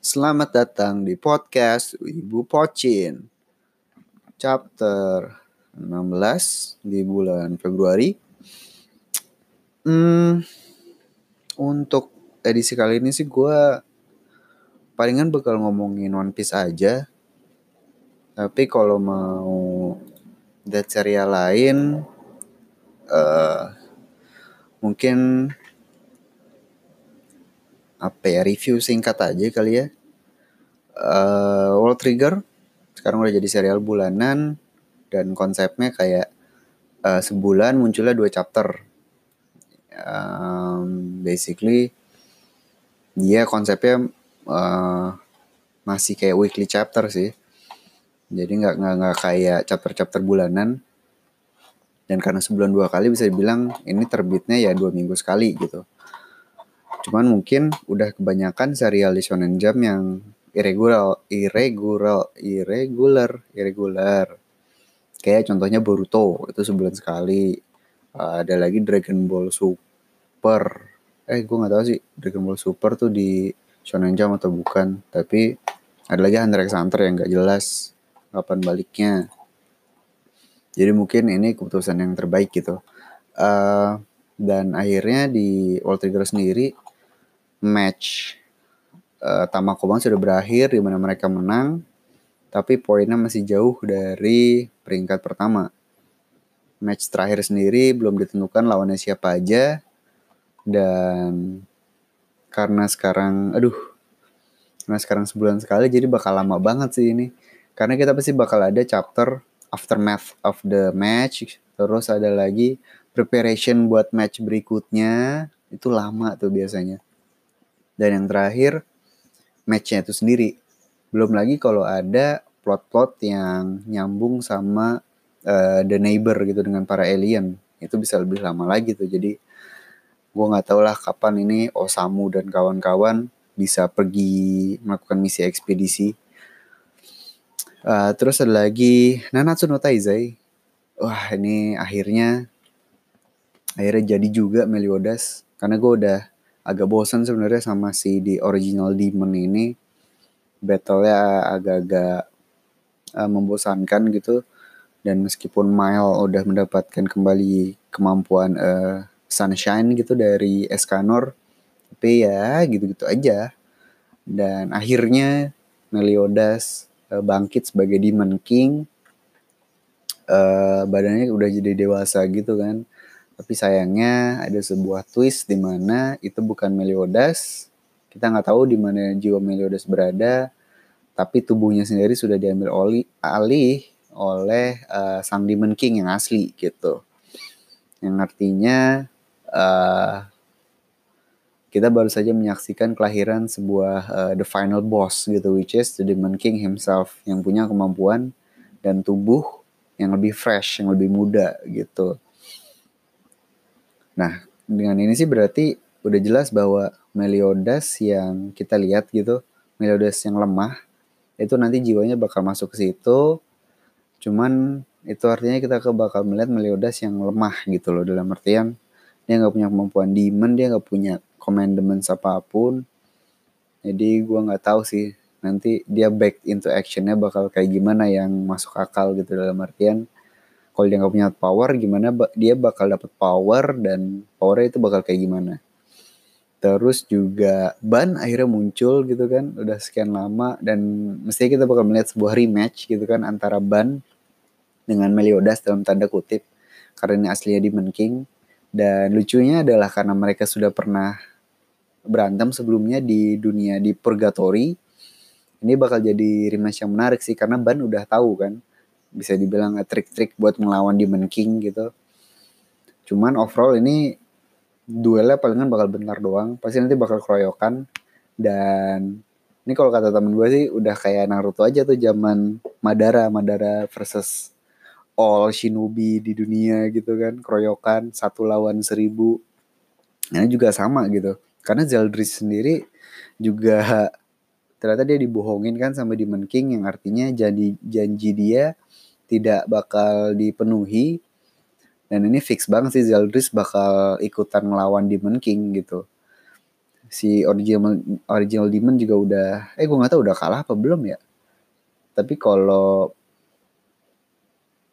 Selamat datang di podcast Ibu Pocin. Chapter 16 di bulan Februari. Hmm, Untuk edisi kali ini sih gue Palingan bakal ngomongin One Piece aja. Tapi kalau mau Dead serial lain uh, Mungkin apa ya review singkat aja kali ya. Uh, World Trigger sekarang udah jadi serial bulanan dan konsepnya kayak uh, sebulan munculnya dua chapter. Um, basically dia konsepnya uh, masih kayak weekly chapter sih. Jadi nggak nggak nggak kayak chapter-chapter bulanan. Dan karena sebulan dua kali bisa dibilang ini terbitnya ya dua minggu sekali gitu. Cuman mungkin udah kebanyakan serial di Shonen Jump yang irregular, irregular, irregular, irregular. Kayak contohnya Boruto itu sebulan sekali. Uh, ada lagi Dragon Ball Super. Eh, gue nggak tahu sih Dragon Ball Super tuh di Shonen Jump atau bukan. Tapi ada lagi Hunter x Hunter yang nggak jelas kapan baliknya. Jadi mungkin ini keputusan yang terbaik gitu. Uh, dan akhirnya di World Trigger sendiri match uh, Tamakoban sudah berakhir di mana mereka menang, tapi poinnya masih jauh dari peringkat pertama. Match terakhir sendiri belum ditentukan lawannya siapa aja dan karena sekarang aduh karena sekarang sebulan sekali jadi bakal lama banget sih ini karena kita pasti bakal ada chapter aftermath of the match terus ada lagi preparation buat match berikutnya itu lama tuh biasanya dan yang terakhir, matchnya itu sendiri. Belum lagi kalau ada plot-plot yang nyambung sama uh, The Neighbor gitu dengan para alien. Itu bisa lebih lama lagi tuh. Jadi gue nggak tahu lah kapan ini Osamu dan kawan-kawan bisa pergi melakukan misi ekspedisi. Uh, terus ada lagi Nanatsu no Taizai. Wah ini akhirnya akhirnya jadi juga Meliodas karena gue udah agak bosan sebenarnya sama si di original demon ini. Battle-nya agak-agak uh, membosankan gitu. Dan meskipun Mile udah mendapatkan kembali kemampuan uh, sunshine gitu dari Escanor tapi ya gitu-gitu aja. Dan akhirnya Meliodas uh, bangkit sebagai Demon King. Uh, badannya udah jadi dewasa gitu kan tapi sayangnya ada sebuah twist di mana itu bukan Meliodas. Kita nggak tahu di mana jiwa Meliodas berada, tapi tubuhnya sendiri sudah diambil oli, alih oleh uh, sang Demon King yang asli gitu. Yang artinya uh, kita baru saja menyaksikan kelahiran sebuah uh, the final boss gitu which is the Demon King himself yang punya kemampuan dan tubuh yang lebih fresh, yang lebih muda gitu. Nah, dengan ini sih berarti udah jelas bahwa Meliodas yang kita lihat gitu, Meliodas yang lemah, itu nanti jiwanya bakal masuk ke situ. Cuman itu artinya kita ke bakal melihat Meliodas yang lemah gitu loh dalam artian dia nggak punya kemampuan demon, dia nggak punya commandments apa pun. Jadi gue nggak tahu sih nanti dia back into actionnya bakal kayak gimana yang masuk akal gitu dalam artian kalau dia nggak punya power gimana dia bakal dapat power dan powernya itu bakal kayak gimana. Terus juga ban akhirnya muncul gitu kan udah sekian lama dan mestinya kita bakal melihat sebuah rematch gitu kan antara ban dengan Meliodas dalam tanda kutip karena ini aslinya Demon King. Dan lucunya adalah karena mereka sudah pernah berantem sebelumnya di dunia di Purgatory ini bakal jadi rematch yang menarik sih karena Ban udah tahu kan bisa dibilang trik-trik buat melawan Demon King gitu. Cuman overall ini duelnya palingan bakal bentar doang. Pasti nanti bakal keroyokan. Dan ini kalau kata temen gue sih udah kayak Naruto aja tuh zaman Madara. Madara versus all shinobi di dunia gitu kan. Keroyokan satu lawan seribu. Ini juga sama gitu. Karena Zeldris sendiri juga ternyata dia dibohongin kan sama Demon King yang artinya jadi janji dia tidak bakal dipenuhi dan ini fix banget sih Zeldris bakal ikutan ngelawan Demon King gitu. Si original original demon juga udah eh gue nggak tahu udah kalah apa belum ya. Tapi kalau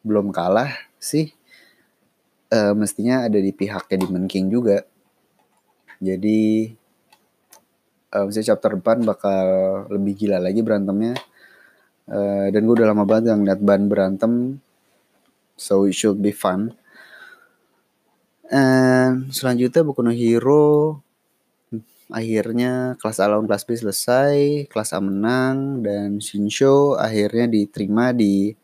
belum kalah sih uh, mestinya ada di pihaknya Demon King juga. Jadi uh, misalnya chapter depan bakal lebih gila lagi berantemnya uh, dan gue udah lama banget gak ngeliat ban berantem so it should be fun and selanjutnya Boku no Hero akhirnya kelas A lawan kelas B selesai, kelas A menang dan Shinsho akhirnya diterima di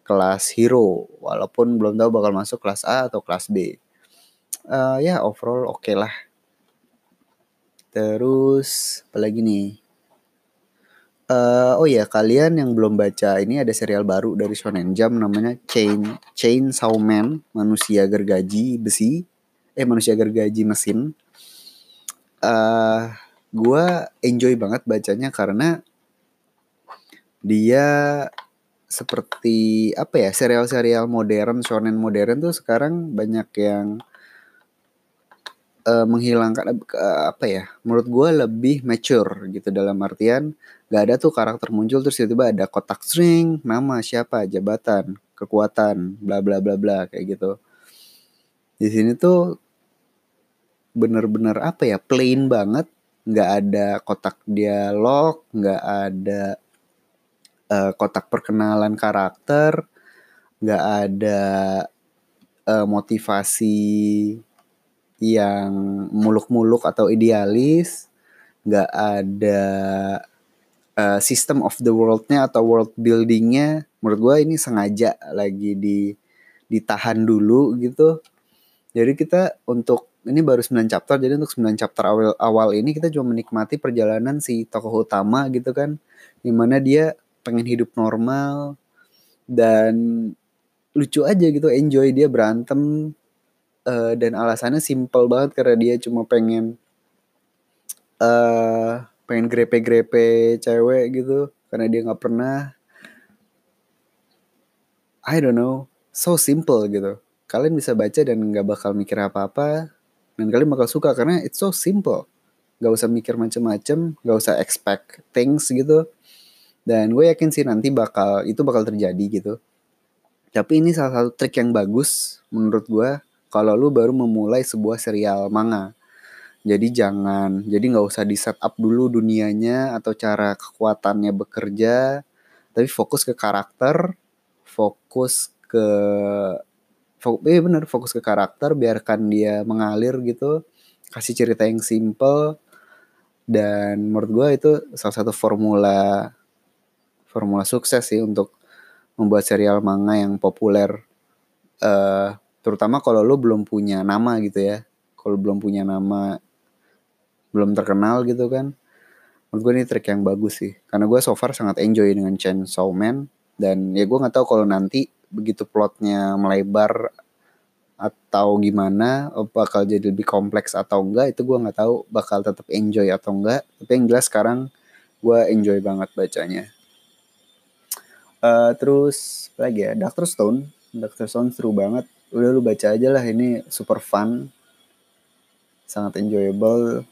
kelas Hero walaupun belum tahu bakal masuk kelas A atau kelas B. Uh, ya overall oke okay lah. Terus apa lagi nih? Uh, oh ya kalian yang belum baca ini ada serial baru dari Shonen Jump namanya Chain Chain Man manusia gergaji besi. Eh manusia gergaji mesin. Uh, eh, gue enjoy banget bacanya karena dia seperti apa ya serial-serial modern shonen modern tuh sekarang banyak yang uh, menghilangkan uh, apa ya menurut gue lebih mature gitu dalam artian gak ada tuh karakter muncul terus tiba-tiba ada kotak string nama siapa jabatan kekuatan bla bla bla bla kayak gitu. Di sini tuh bener-bener apa ya plain banget. Nggak ada kotak dialog nggak ada uh, kotak perkenalan karakter nggak ada uh, motivasi yang muluk-muluk atau idealis nggak ada uh, system of the worldnya atau world buildingnya menurut gue ini sengaja lagi di ditahan dulu gitu. Jadi kita untuk ini baru 9 chapter jadi untuk 9 chapter awal awal ini kita cuma menikmati perjalanan si tokoh utama gitu kan di mana dia pengen hidup normal dan lucu aja gitu enjoy dia berantem uh, dan alasannya simple banget karena dia cuma pengen uh, pengen grepe-grepe cewek gitu karena dia nggak pernah. I don't know so simple gitu. Kalian bisa baca dan nggak bakal mikir apa-apa dan kalian bakal suka karena it's so simple. Gak usah mikir macem-macem gak usah expect things gitu. Dan gue yakin sih nanti bakal itu bakal terjadi gitu. Tapi ini salah satu trik yang bagus menurut gue kalau lu baru memulai sebuah serial manga jadi jangan jadi nggak usah di setup dulu dunianya atau cara kekuatannya bekerja tapi fokus ke karakter fokus ke fokus eh bener fokus ke karakter biarkan dia mengalir gitu kasih cerita yang simple dan menurut gue itu salah satu formula formula sukses sih untuk membuat serial manga yang populer. Uh, terutama kalau lo belum punya nama gitu ya kalau belum punya nama belum terkenal gitu kan. Menurut gue ini trik yang bagus sih. Karena gue so far sangat enjoy dengan Chainsaw Man. Dan ya gue nggak tahu kalau nanti begitu plotnya melebar atau gimana bakal jadi lebih kompleks atau enggak itu gue nggak tahu bakal tetap enjoy atau enggak. Tapi yang jelas sekarang gue enjoy banget bacanya. Uh, terus lagi ya Doctor Stone. Doctor Stone seru banget. Udah lu baca aja lah ini super fun. Sangat enjoyable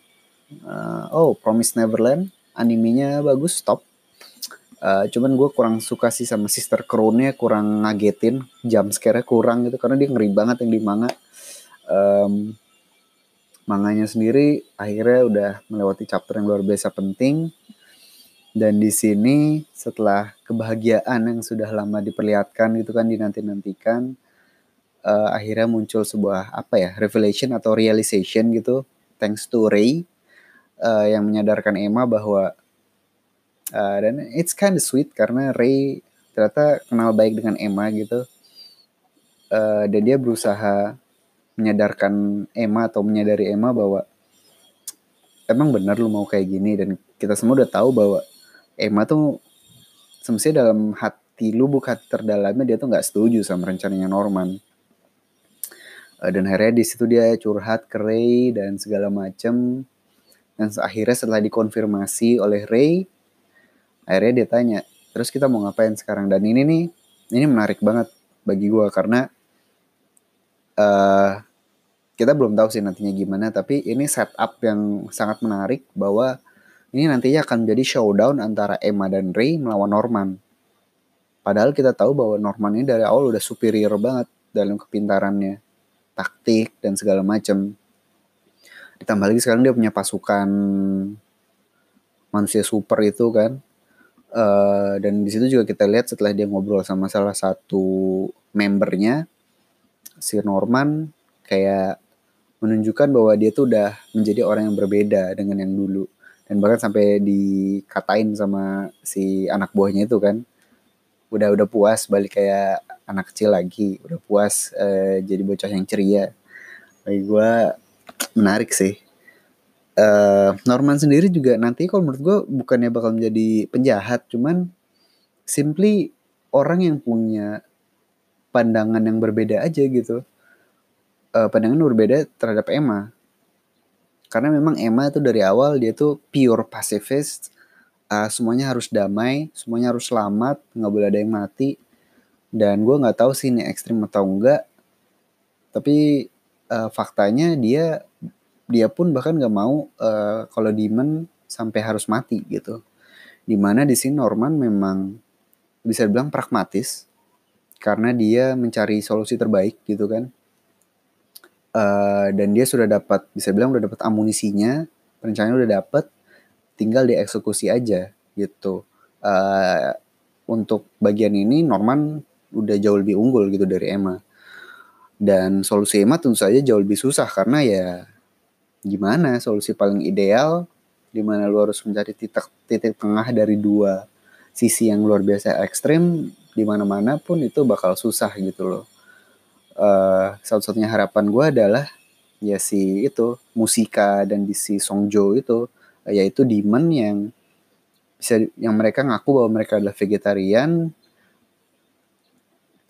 uh, oh Promise Neverland. Animenya bagus stop Uh, cuman gue kurang suka sih sama Sister Crown-nya kurang ngagetin. Jam scare kurang gitu karena dia ngeri banget yang di manga. Um, manganya sendiri akhirnya udah melewati chapter yang luar biasa penting. Dan di sini setelah kebahagiaan yang sudah lama diperlihatkan gitu kan dinanti-nantikan uh, akhirnya muncul sebuah apa ya revelation atau realization gitu. Thanks to Ray uh, yang menyadarkan Emma bahwa uh, dan it's kind of sweet karena Ray ternyata kenal baik dengan Emma gitu. Uh, dan dia berusaha menyadarkan Emma atau menyadari Emma bahwa emang benar lu mau kayak gini dan kita semua udah tahu bahwa Emma tuh semestinya dalam hati lu bukan terdalamnya dia tuh nggak setuju sama rencananya Norman. Uh, dan akhirnya di situ dia curhat ke Ray dan segala macem dan akhirnya setelah dikonfirmasi oleh Ray akhirnya dia tanya terus kita mau ngapain sekarang dan ini nih ini menarik banget bagi gue karena uh, kita belum tahu sih nantinya gimana tapi ini setup yang sangat menarik bahwa ini nantinya akan menjadi showdown antara Emma dan Ray melawan Norman. Padahal kita tahu bahwa Norman ini dari awal udah superior banget dalam kepintarannya, taktik dan segala macam. Ditambah lagi sekarang dia punya pasukan manusia super itu kan. Uh, dan di situ juga kita lihat setelah dia ngobrol sama salah satu membernya si Norman kayak menunjukkan bahwa dia tuh udah menjadi orang yang berbeda dengan yang dulu. Dan bahkan sampai dikatain sama si anak buahnya itu kan udah udah puas balik kayak anak kecil lagi. Udah puas uh, jadi bocah yang ceria. Bagi gue menarik sih uh, Norman sendiri juga nanti kalau menurut gue bukannya bakal menjadi penjahat cuman simply orang yang punya pandangan yang berbeda aja gitu uh, pandangan berbeda terhadap Emma. Karena memang Emma itu dari awal dia tuh pure pacifist. Uh, semuanya harus damai, semuanya harus selamat, nggak boleh ada yang mati. Dan gue nggak tahu sih ini ekstrim atau enggak. Tapi uh, faktanya dia dia pun bahkan nggak mau uh, kalau demon sampai harus mati gitu. Di mana di sini Norman memang bisa dibilang pragmatis karena dia mencari solusi terbaik gitu kan. Uh, dan dia sudah dapat bisa bilang udah dapat amunisinya rencananya udah dapat tinggal dieksekusi aja gitu. Uh, untuk bagian ini Norman udah jauh lebih unggul gitu dari Emma dan solusi Emma tentu saja jauh lebih susah karena ya gimana solusi paling ideal di mana lu harus mencari titik titik tengah dari dua sisi yang luar biasa ekstrim di mana-mana pun itu bakal susah gitu loh. Uh, satu-satunya harapan gue adalah ya si itu musika dan di si Songjo itu yaitu demon yang bisa yang mereka ngaku bahwa mereka adalah vegetarian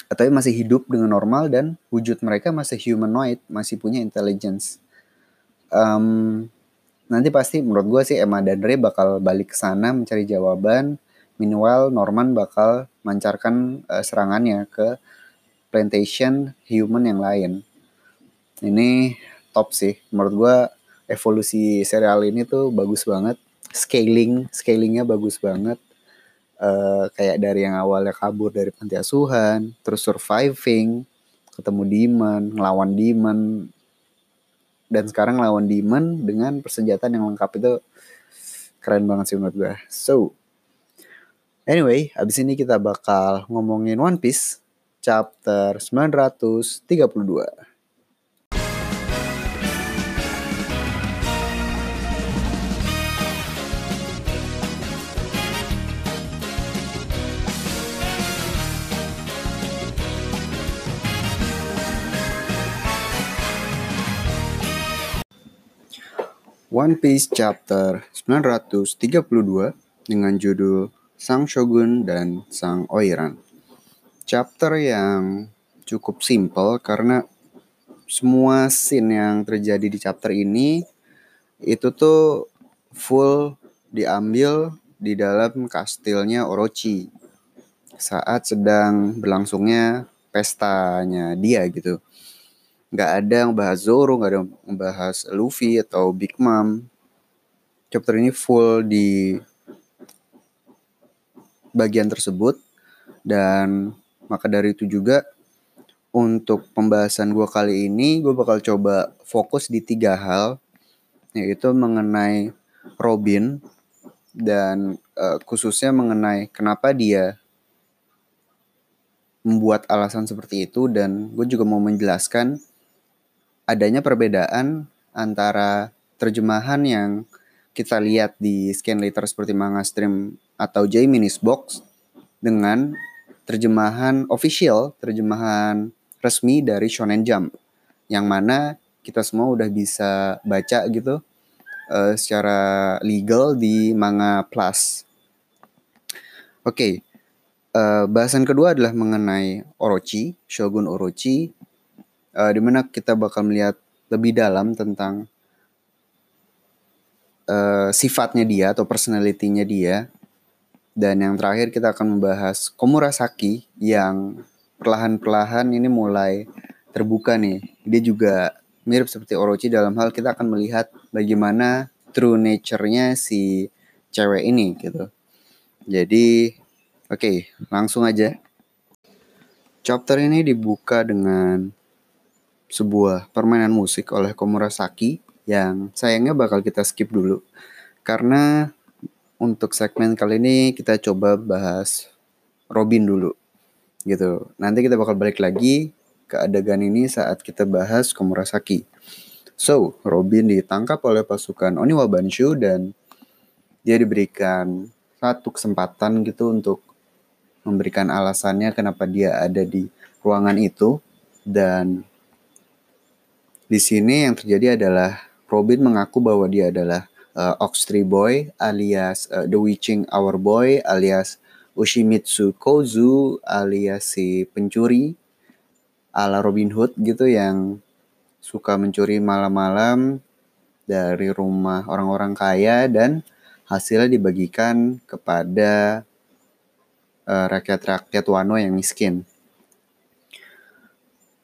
atau masih hidup dengan normal dan wujud mereka masih humanoid masih punya intelligence um, nanti pasti menurut gue sih Emma dan Ray bakal balik ke sana mencari jawaban meanwhile Norman bakal mancarkan uh, serangannya ke plantation human yang lain. Ini top sih. Menurut gue evolusi serial ini tuh bagus banget. Scaling, scalingnya bagus banget. Uh, kayak dari yang awalnya kabur dari panti asuhan, terus surviving, ketemu demon, ngelawan demon, dan sekarang ngelawan demon dengan persenjataan yang lengkap itu keren banget sih menurut gue. So, anyway, abis ini kita bakal ngomongin One Piece chapter 932. One Piece chapter 932 dengan judul Sang Shogun dan Sang Oiran chapter yang cukup simple karena semua scene yang terjadi di chapter ini itu tuh full diambil di dalam kastilnya Orochi saat sedang berlangsungnya pestanya dia gitu. Nggak ada yang bahas Zoro, nggak ada yang bahas Luffy atau Big Mom. Chapter ini full di bagian tersebut dan maka dari itu juga untuk pembahasan gue kali ini gue bakal coba fokus di tiga hal yaitu mengenai Robin dan uh, khususnya mengenai kenapa dia membuat alasan seperti itu dan gue juga mau menjelaskan adanya perbedaan antara terjemahan yang kita lihat di scan later seperti manga stream atau J Minis Box dengan terjemahan official, terjemahan resmi dari Shonen Jump yang mana kita semua udah bisa baca gitu uh, secara legal di Manga Plus. Oke, okay. uh, eh, bahasan kedua adalah mengenai Orochi, Shogun Orochi, uh, di mana kita bakal melihat lebih dalam tentang uh, sifatnya dia atau personalitinya dia dan yang terakhir kita akan membahas Komurasaki yang perlahan-perlahan ini mulai terbuka nih. Dia juga mirip seperti Orochi dalam hal kita akan melihat bagaimana true nature-nya si cewek ini gitu. Jadi oke, okay, langsung aja. Chapter ini dibuka dengan sebuah permainan musik oleh Komurasaki yang sayangnya bakal kita skip dulu karena untuk segmen kali ini kita coba bahas Robin dulu gitu. Nanti kita bakal balik lagi ke adegan ini saat kita bahas Komurasaki. So, Robin ditangkap oleh pasukan Oniwa Banshu dan dia diberikan satu kesempatan gitu untuk memberikan alasannya kenapa dia ada di ruangan itu dan di sini yang terjadi adalah Robin mengaku bahwa dia adalah uh, Ox Tree Boy alias uh, The Witching Hour Boy alias Ushimitsu Kozu alias si pencuri ala Robin Hood gitu yang suka mencuri malam-malam dari rumah orang-orang kaya dan hasilnya dibagikan kepada uh, rakyat-rakyat Wano yang miskin.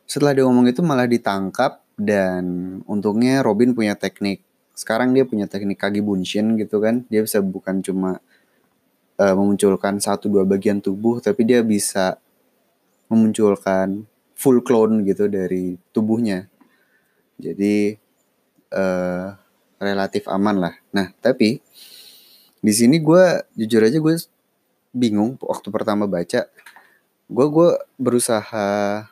Setelah dia ngomong itu malah ditangkap dan untungnya Robin punya teknik. Sekarang dia punya teknik kagi bunshin gitu kan. Dia bisa bukan cuma uh, memunculkan satu dua bagian tubuh tapi dia bisa memunculkan full clone gitu dari tubuhnya. Jadi uh, relatif aman lah. Nah tapi di sini gue jujur aja gue bingung waktu pertama baca. Gue gue berusaha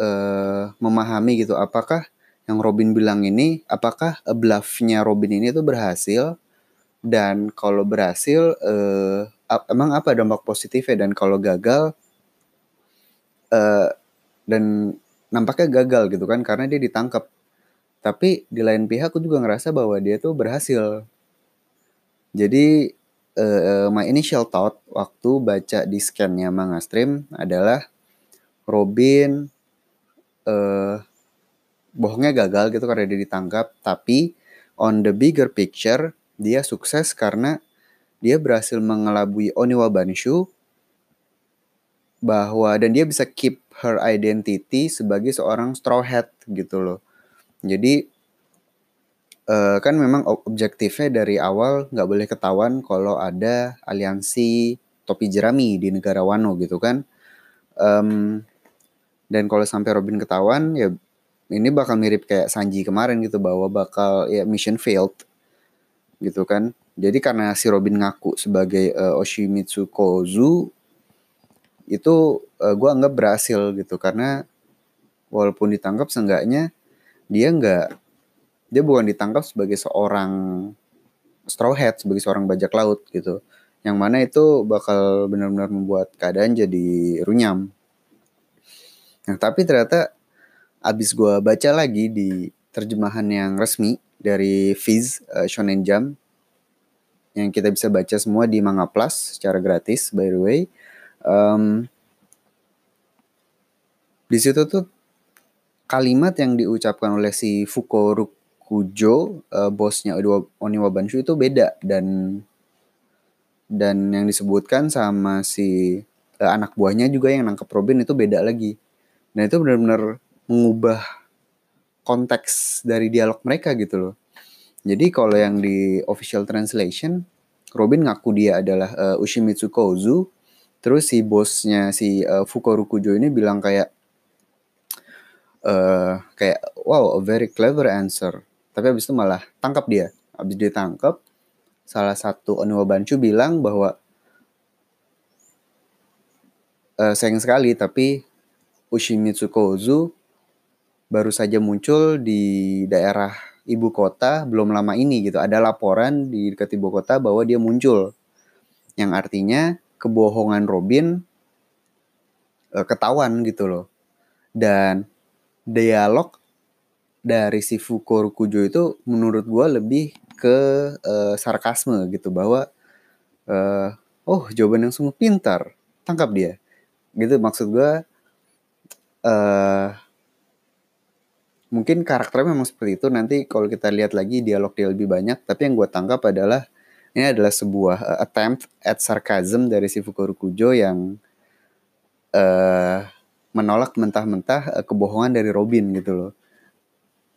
uh, memahami gitu apakah yang Robin bilang ini apakah bluffnya Robin ini tuh berhasil dan kalau berhasil uh, emang apa dampak positifnya dan kalau gagal uh, dan nampaknya gagal gitu kan karena dia ditangkap. Tapi di lain pihak aku juga ngerasa bahwa dia tuh berhasil. Jadi uh, my initial thought waktu baca di scannya Manga Stream adalah Robin uh, bohongnya gagal gitu karena dia ditangkap. Tapi on the bigger picture dia sukses karena dia berhasil mengelabui Oniwa Banshu bahwa dan dia bisa keep her identity sebagai seorang straw hat gitu loh. Jadi uh, kan memang objektifnya dari awal nggak boleh ketahuan kalau ada aliansi topi jerami di negara Wano gitu kan. Um, dan kalau sampai Robin ketahuan ya ini bakal mirip kayak Sanji kemarin gitu bahwa bakal ya mission failed gitu kan. Jadi karena si Robin ngaku sebagai uh, Oshimitsu Kozu itu uh, eh, gue anggap berhasil gitu. Karena walaupun ditangkap seenggaknya dia nggak dia bukan ditangkap sebagai seorang straw hat sebagai seorang bajak laut gitu. Yang mana itu bakal benar-benar membuat keadaan jadi runyam nah tapi ternyata abis gue baca lagi di terjemahan yang resmi dari Fizz uh, Shonen Jump yang kita bisa baca semua di Manga Plus secara gratis by the way um, di situ tuh kalimat yang diucapkan oleh si Fukuro Kujo uh, bosnya Oniwa Banshu itu beda dan dan yang disebutkan sama si uh, anak buahnya juga yang nangkep Robin itu beda lagi. Nah itu benar-benar mengubah konteks dari dialog mereka gitu loh. Jadi kalau yang di official translation, Robin ngaku dia adalah uh, Ushimitsu Kozu, Terus si bosnya si uh, Fukuro Kujo ini bilang kayak uh, kayak wow a very clever answer. Tapi abis itu malah tangkap dia. Abis dia tangkap, salah satu Oniwa Banchu bilang bahwa uh, sayang sekali tapi Ushimitsu Kozu baru saja muncul di daerah ibu kota belum lama ini gitu. Ada laporan di dekat ibu kota bahwa dia muncul. Yang artinya kebohongan Robin uh, ketahuan gitu loh. Dan dialog dari si Fukuro Kujo itu menurut gue lebih ke uh, sarkasme gitu bahwa uh, oh jawaban yang sungguh pintar tangkap dia gitu maksud gue uh, mungkin karakternya memang seperti itu nanti kalau kita lihat lagi dialog dia lebih banyak tapi yang gue tangkap adalah ini adalah sebuah uh, attempt at sarcasm dari si Fukuro Kujo yang uh, menolak mentah-mentah uh, kebohongan dari Robin gitu loh.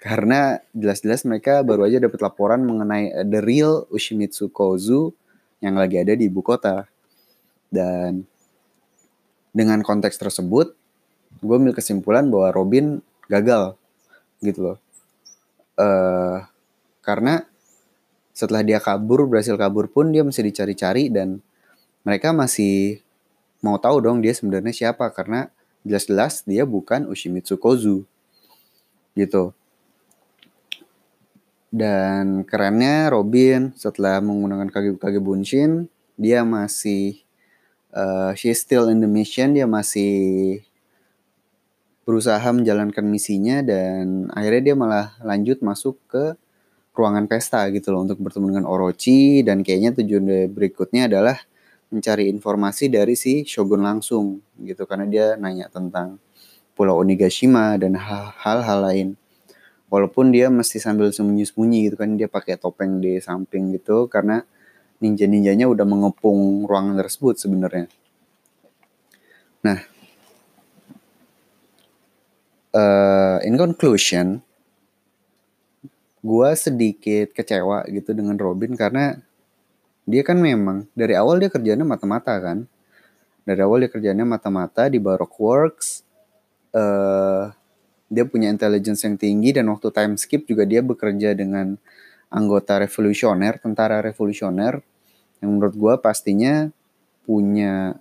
karena jelas-jelas mereka baru aja dapat laporan mengenai uh, the real Ushimitsu Kozu yang lagi ada di ibu kota. Dan dengan konteks tersebut, gue ambil kesimpulan bahwa Robin gagal gitu loh. Uh, karena setelah dia kabur, berhasil kabur pun dia masih dicari-cari dan mereka masih mau tahu dong dia sebenarnya siapa karena jelas-jelas dia bukan Ushimitsu Kozu gitu. Dan kerennya Robin setelah menggunakan kage, kage bunshin, dia masih uh, she still in the mission, dia masih berusaha menjalankan misinya dan akhirnya dia malah lanjut masuk ke ruangan pesta gitu loh untuk bertemu dengan Orochi. Dan kayaknya tujuan berikutnya adalah mencari informasi dari si shogun langsung gitu. Karena dia nanya tentang Pulau Onigashima dan hal-hal lain. Walaupun dia mesti sambil sembunyi-sembunyi gitu kan dia pakai topeng di samping gitu. Karena ninja-ninjanya udah mengepung ruangan tersebut sebenarnya. Nah, uh, in conclusion, gue sedikit kecewa gitu dengan Robin karena dia kan memang dari awal dia kerjanya mata-mata kan. Dari awal dia kerjanya mata-mata di Baroque Works. Uh, dia punya intelligence yang tinggi dan waktu time skip juga dia bekerja dengan anggota revolusioner, tentara revolusioner yang menurut gue pastinya punya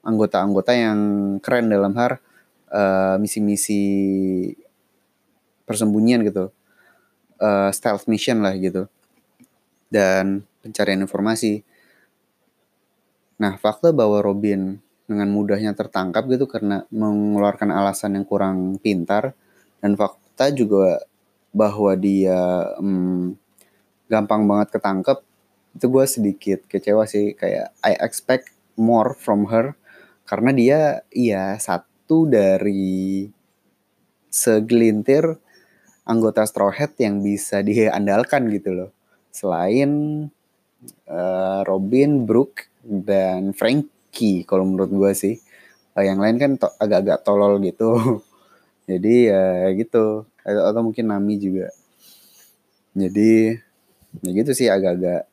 anggota-anggota yang keren dalam hal uh, misi-misi persembunyian gitu, uh, stealth mission lah gitu, dan pencarian informasi. Nah, fakta bahwa Robin dengan mudahnya tertangkap gitu karena mengeluarkan alasan yang kurang pintar. Dan fakta juga bahwa dia hmm, gampang banget ketangkep itu gue sedikit kecewa sih. Kayak I expect more from her. Karena dia iya satu dari segelintir anggota Straw Hat yang bisa diandalkan gitu loh. Selain uh, Robin, Brooke dan Frank key kalau menurut gue sih. Uh, yang lain kan to agak-agak tolol gitu. Jadi ya gitu. Atau, atau mungkin Nami juga. Jadi ya gitu sih agak-agak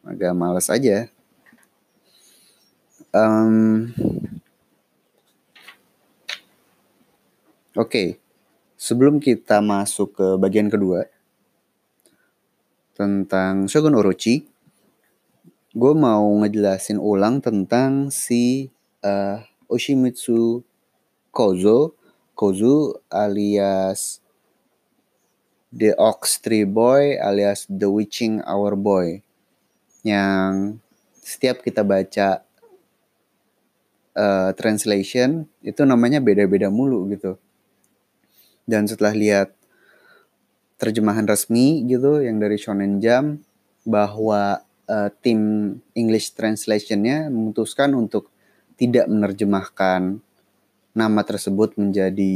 agak males aja. Um, oke okay. sebelum kita masuk ke bagian kedua tentang Shogun Orochi gue mau ngejelasin ulang tentang si uh, Oshimitsu Kozo, Kozu alias The Ox Tree Boy alias The Witching Hour Boy. Yang setiap kita baca uh, translation itu namanya beda-beda mulu gitu. Dan setelah lihat terjemahan resmi gitu yang dari Shonen Jump bahwa uh, tim English translationnya memutuskan untuk tidak menerjemahkan nama tersebut menjadi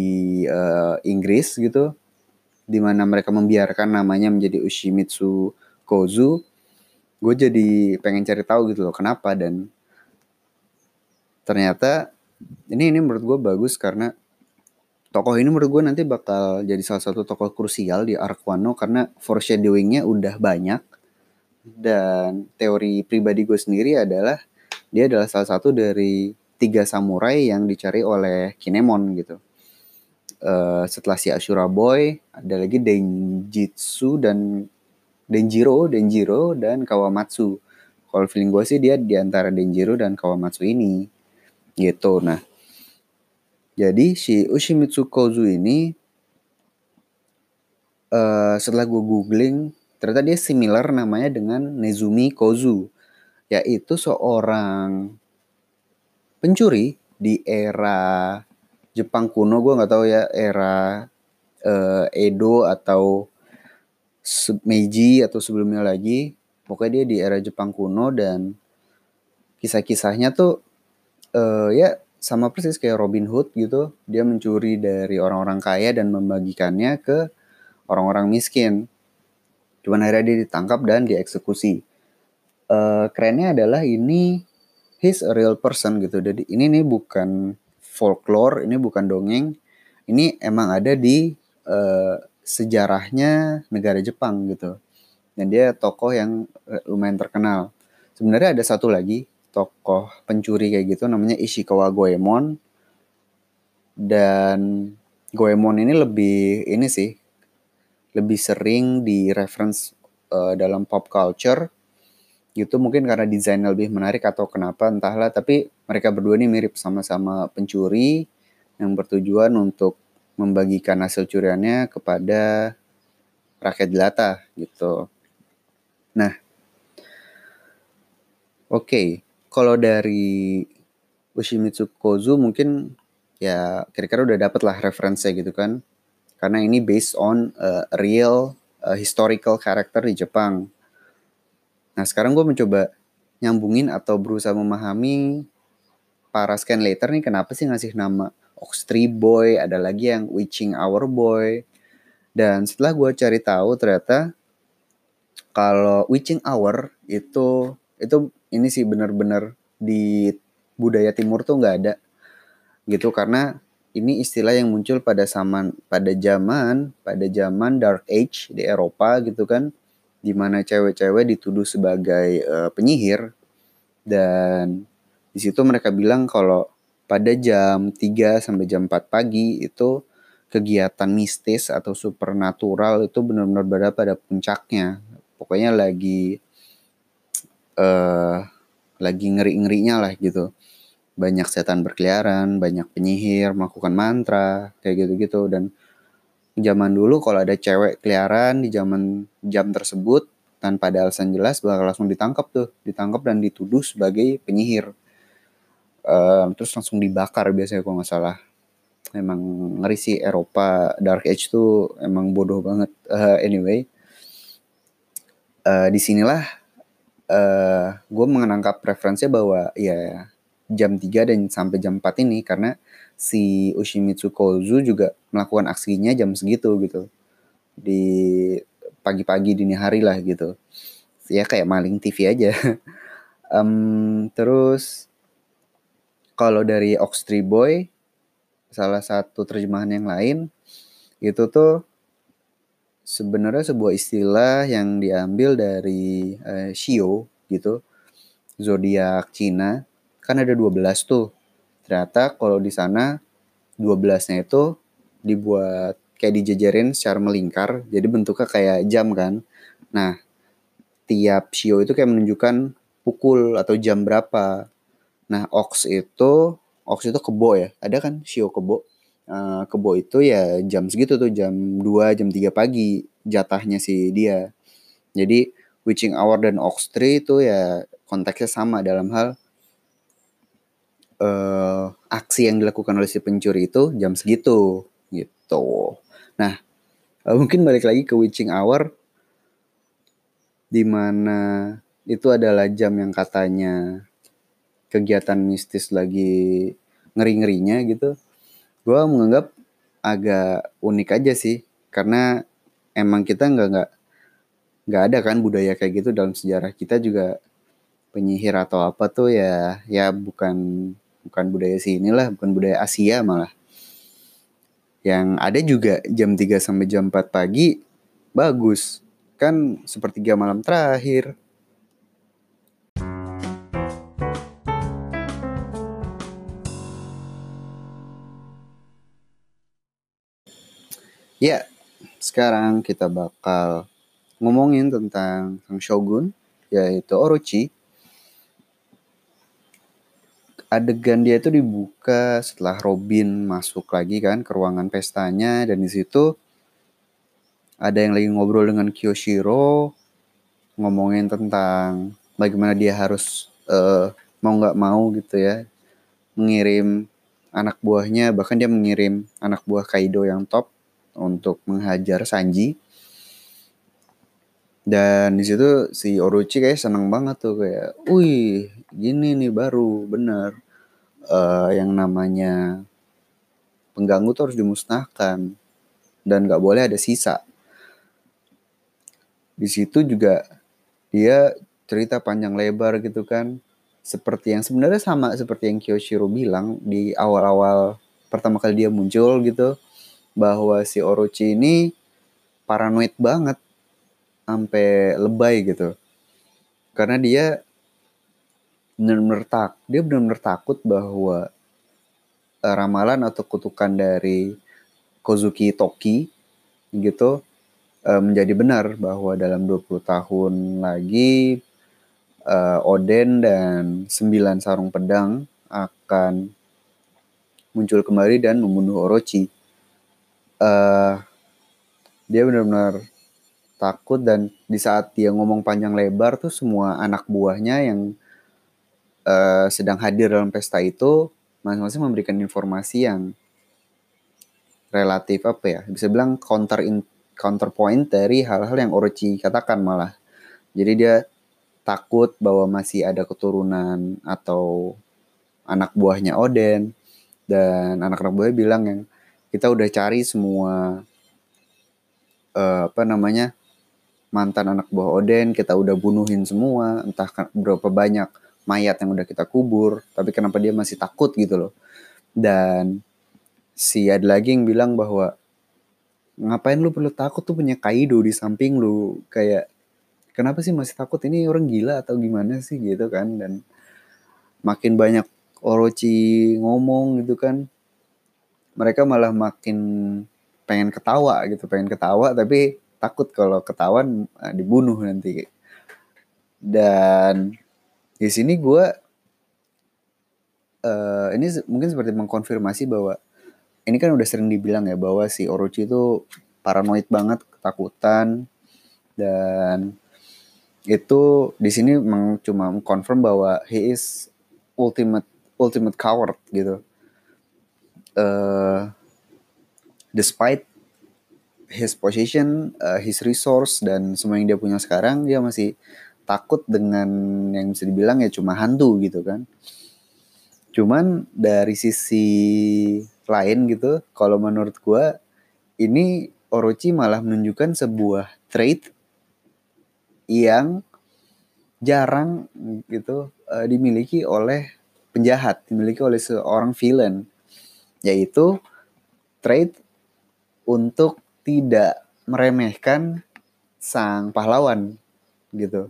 uh, Inggris gitu, di mana mereka membiarkan namanya menjadi Ushimitsu Kozu. Gue jadi pengen cari tahu gitu loh kenapa dan ternyata ini ini menurut gue bagus karena tokoh ini menurut gue nanti bakal jadi salah satu tokoh krusial di Arc Wano karena foreshadowingnya udah banyak dan teori pribadi gue sendiri adalah dia adalah salah satu dari tiga samurai yang dicari oleh Kinemon gitu. Uh, setelah si Ashura Boy ada lagi Denjitsu dan Denjiro, Denjiro dan Kawamatsu. Kalau feeling gue sih dia di antara Denjiro dan Kawamatsu ini. Gitu. Nah. Jadi si Ushimitsu Kozu ini uh, setelah gue googling Ternyata dia similar namanya dengan Nezumi Kozu, yaitu seorang pencuri di era Jepang kuno. Gue nggak tahu ya era uh, Edo atau Meiji atau sebelumnya lagi. Pokoknya dia di era Jepang kuno dan kisah-kisahnya tuh uh, ya sama persis kayak Robin Hood gitu. Dia mencuri dari orang-orang kaya dan membagikannya ke orang-orang miskin. Cuman akhirnya dia ditangkap dan dieksekusi. Uh, kerennya adalah ini he's a real person gitu. Jadi ini nih bukan folklore, ini bukan dongeng. Ini emang ada di uh, sejarahnya negara Jepang gitu. Dan dia tokoh yang eh, lumayan terkenal. Sebenarnya ada satu lagi tokoh pencuri kayak gitu namanya Ishikawa Goemon. Dan Goemon ini lebih ini sih lebih sering di reference uh, dalam pop culture gitu mungkin karena desainnya lebih menarik atau kenapa entahlah tapi mereka berdua ini mirip sama-sama pencuri yang bertujuan untuk membagikan hasil curiannya kepada rakyat jelata gitu. Nah, oke, okay. Kalau dari Ushimitsu Kozu mungkin ya kira-kira udah dapet lah referensinya gitu kan. Karena ini based on a real uh, historical character di Jepang. Nah sekarang gue mencoba nyambungin atau berusaha memahami para scan later nih kenapa sih ngasih nama Oxtree Boy, ada lagi yang Witching Hour Boy. Dan setelah gue cari tahu ternyata kalau Witching Hour itu itu ini sih benar-benar di budaya timur tuh nggak ada gitu karena ini istilah yang muncul pada zaman pada zaman pada zaman dark age di Eropa gitu kan di mana cewek-cewek dituduh sebagai uh, penyihir dan di situ mereka bilang kalau pada jam 3 sampai jam 4 pagi itu kegiatan mistis atau supernatural itu benar-benar berada pada puncaknya. Pokoknya lagi uh, lagi ngeri-ngerinya lah gitu banyak setan berkeliaran, banyak penyihir melakukan mantra, kayak gitu-gitu dan zaman dulu kalau ada cewek keliaran di zaman jam tersebut tanpa ada alasan jelas bakal langsung ditangkap tuh, ditangkap dan dituduh sebagai penyihir. Uh, terus langsung dibakar biasanya kalau nggak salah. Emang ngeri sih Eropa Dark Age tuh emang bodoh banget. Uh, anyway, uh, di sinilah uh, gue menangkap preferensinya bahwa ya jam 3 dan sampai jam 4 ini karena si Ushimitsu Kozu juga melakukan aksinya jam segitu gitu. Di pagi-pagi dini hari lah gitu. Ya kayak maling TV aja. um, terus kalau dari Oxtree Boy salah satu terjemahan yang lain itu tuh sebenarnya sebuah istilah yang diambil dari uh, Shio gitu zodiak Cina kan ada 12 tuh. Ternyata kalau di sana 12-nya itu dibuat kayak dijejerin secara melingkar, jadi bentuknya kayak jam kan. Nah, tiap shio itu kayak menunjukkan pukul atau jam berapa. Nah, ox itu ox itu kebo ya. Ada kan shio kebo. Uh, kebo itu ya jam segitu tuh jam 2 jam 3 pagi jatahnya si dia. Jadi witching hour dan ox tree itu ya konteksnya sama dalam hal uh, aksi yang dilakukan oleh si pencuri itu jam segitu gitu. Nah, uh, mungkin balik lagi ke witching hour di mana itu adalah jam yang katanya kegiatan mistis lagi ngeri-ngerinya gitu. Gue menganggap agak unik aja sih karena emang kita nggak nggak nggak ada kan budaya kayak gitu dalam sejarah kita juga penyihir atau apa tuh ya ya bukan bukan budaya sini lah, bukan budaya Asia malah. Yang ada juga jam 3 sampai jam 4 pagi bagus. Kan sepertiga malam terakhir. Ya, sekarang kita bakal ngomongin tentang sang shogun yaitu Orochi. Adegan dia itu dibuka setelah Robin masuk lagi kan ke ruangan pestanya dan di situ ada yang lagi ngobrol dengan Kyoshiro ngomongin tentang bagaimana dia harus uh, mau nggak mau gitu ya mengirim anak buahnya bahkan dia mengirim anak buah Kaido yang top untuk menghajar Sanji. Dan di situ si Orochi kayak seneng banget tuh kayak, wih gini nih baru bener. Uh, yang namanya pengganggu tuh harus dimusnahkan dan nggak boleh ada sisa. Di situ juga dia cerita panjang lebar gitu kan, seperti yang sebenarnya sama seperti yang Kyoshiro bilang di awal-awal pertama kali dia muncul gitu bahwa si Orochi ini paranoid banget sampai lebay gitu karena dia benar-benar tak dia benar-benar takut bahwa uh, ramalan atau kutukan dari Kozuki Toki gitu uh, menjadi benar bahwa dalam 20 tahun lagi uh, Oden dan sembilan sarung pedang akan muncul kembali dan membunuh Orochi. Uh, dia benar-benar takut dan di saat dia ngomong panjang lebar tuh semua anak buahnya yang uh, sedang hadir dalam pesta itu masing-masing memberikan informasi yang relatif apa ya bisa bilang counter in, counterpoint dari hal-hal yang Orochi katakan malah. Jadi dia takut bahwa masih ada keturunan atau anak buahnya Oden dan anak-anak buahnya bilang yang kita udah cari semua uh, apa namanya mantan anak buah Oden kita udah bunuhin semua entah berapa banyak mayat yang udah kita kubur tapi kenapa dia masih takut gitu loh. Dan si ada lagi yang bilang bahwa ngapain lu perlu takut? Tuh punya Kaido di samping lu. Kayak kenapa sih masih takut? Ini orang gila atau gimana sih? Gitu kan dan makin banyak Orochi ngomong gitu kan mereka malah makin pengen ketawa gitu pengen ketawa tapi takut kalau ketahuan uh, dibunuh nanti. Dan di sini gue uh, ini mungkin seperti mengkonfirmasi bahwa ini kan udah sering dibilang ya bahwa si Orochi itu paranoid banget ketakutan dan itu di sini cuma mengkonfirm bahwa he is ultimate ultimate coward gitu uh, despite his position, uh, his resource dan semua yang dia punya sekarang dia masih takut dengan yang bisa dibilang ya cuma hantu gitu kan. Cuman dari sisi lain gitu, kalau menurut gua ini Orochi malah menunjukkan sebuah trait yang jarang gitu uh, dimiliki oleh penjahat, dimiliki oleh seorang villain, yaitu trait untuk tidak meremehkan sang pahlawan gitu.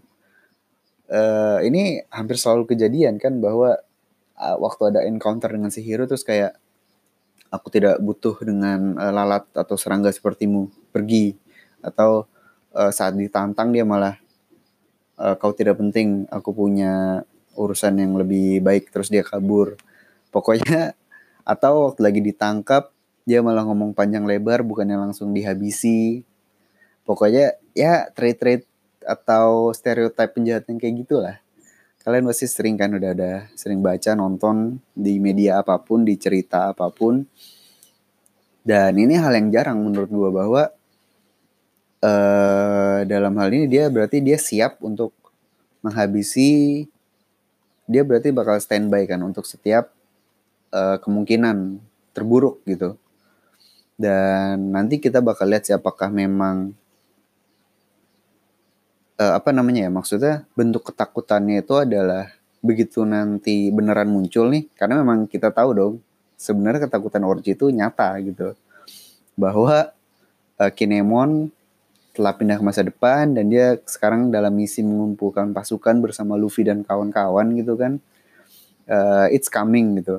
Uh, ini hampir selalu kejadian kan bahwa uh, waktu ada encounter dengan si hero terus kayak aku tidak butuh dengan uh, lalat atau serangga sepertimu pergi. Atau uh, saat ditantang dia malah uh, kau tidak penting aku punya urusan yang lebih baik. Terus dia kabur. Pokoknya atau waktu lagi ditangkap dia malah ngomong panjang lebar bukannya langsung dihabisi. Pokoknya ya trade-trade atau stereotip penjahat yang kayak gitulah. Kalian pasti sering kan udah ada sering baca nonton di media apa pun di cerita apa pun. Dan ini hal yang jarang menurut gue bahwa uh, dalam hal ini dia berarti dia siap untuk menghabisi dia berarti bakal standby kan untuk setiap uh, kemungkinan terburuk gitu. Dan nanti kita bakal lihat siapakah memang uh, apa namanya ya maksudnya bentuk ketakutannya itu adalah begitu nanti beneran muncul nih. Karena memang kita tahu dong sebenarnya ketakutan Orji itu nyata gitu. Bahwa uh, Kinemon telah pindah ke masa depan dan dia sekarang dalam misi mengumpulkan pasukan bersama Luffy dan kawan-kawan gitu kan. Uh, it's coming gitu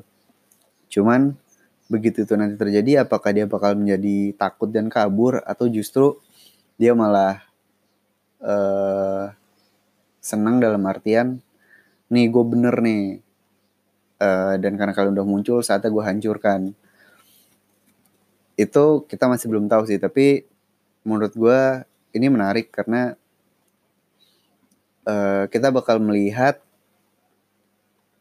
cuman begitu itu nanti terjadi apakah dia bakal menjadi takut dan kabur atau justru dia malah uh, senang dalam artian nih gue bener nih. Uh, dan karena kalian udah muncul saatnya gue hancurkan. Itu kita masih belum tahu sih tapi menurut gue ini menarik karena uh, kita bakal melihat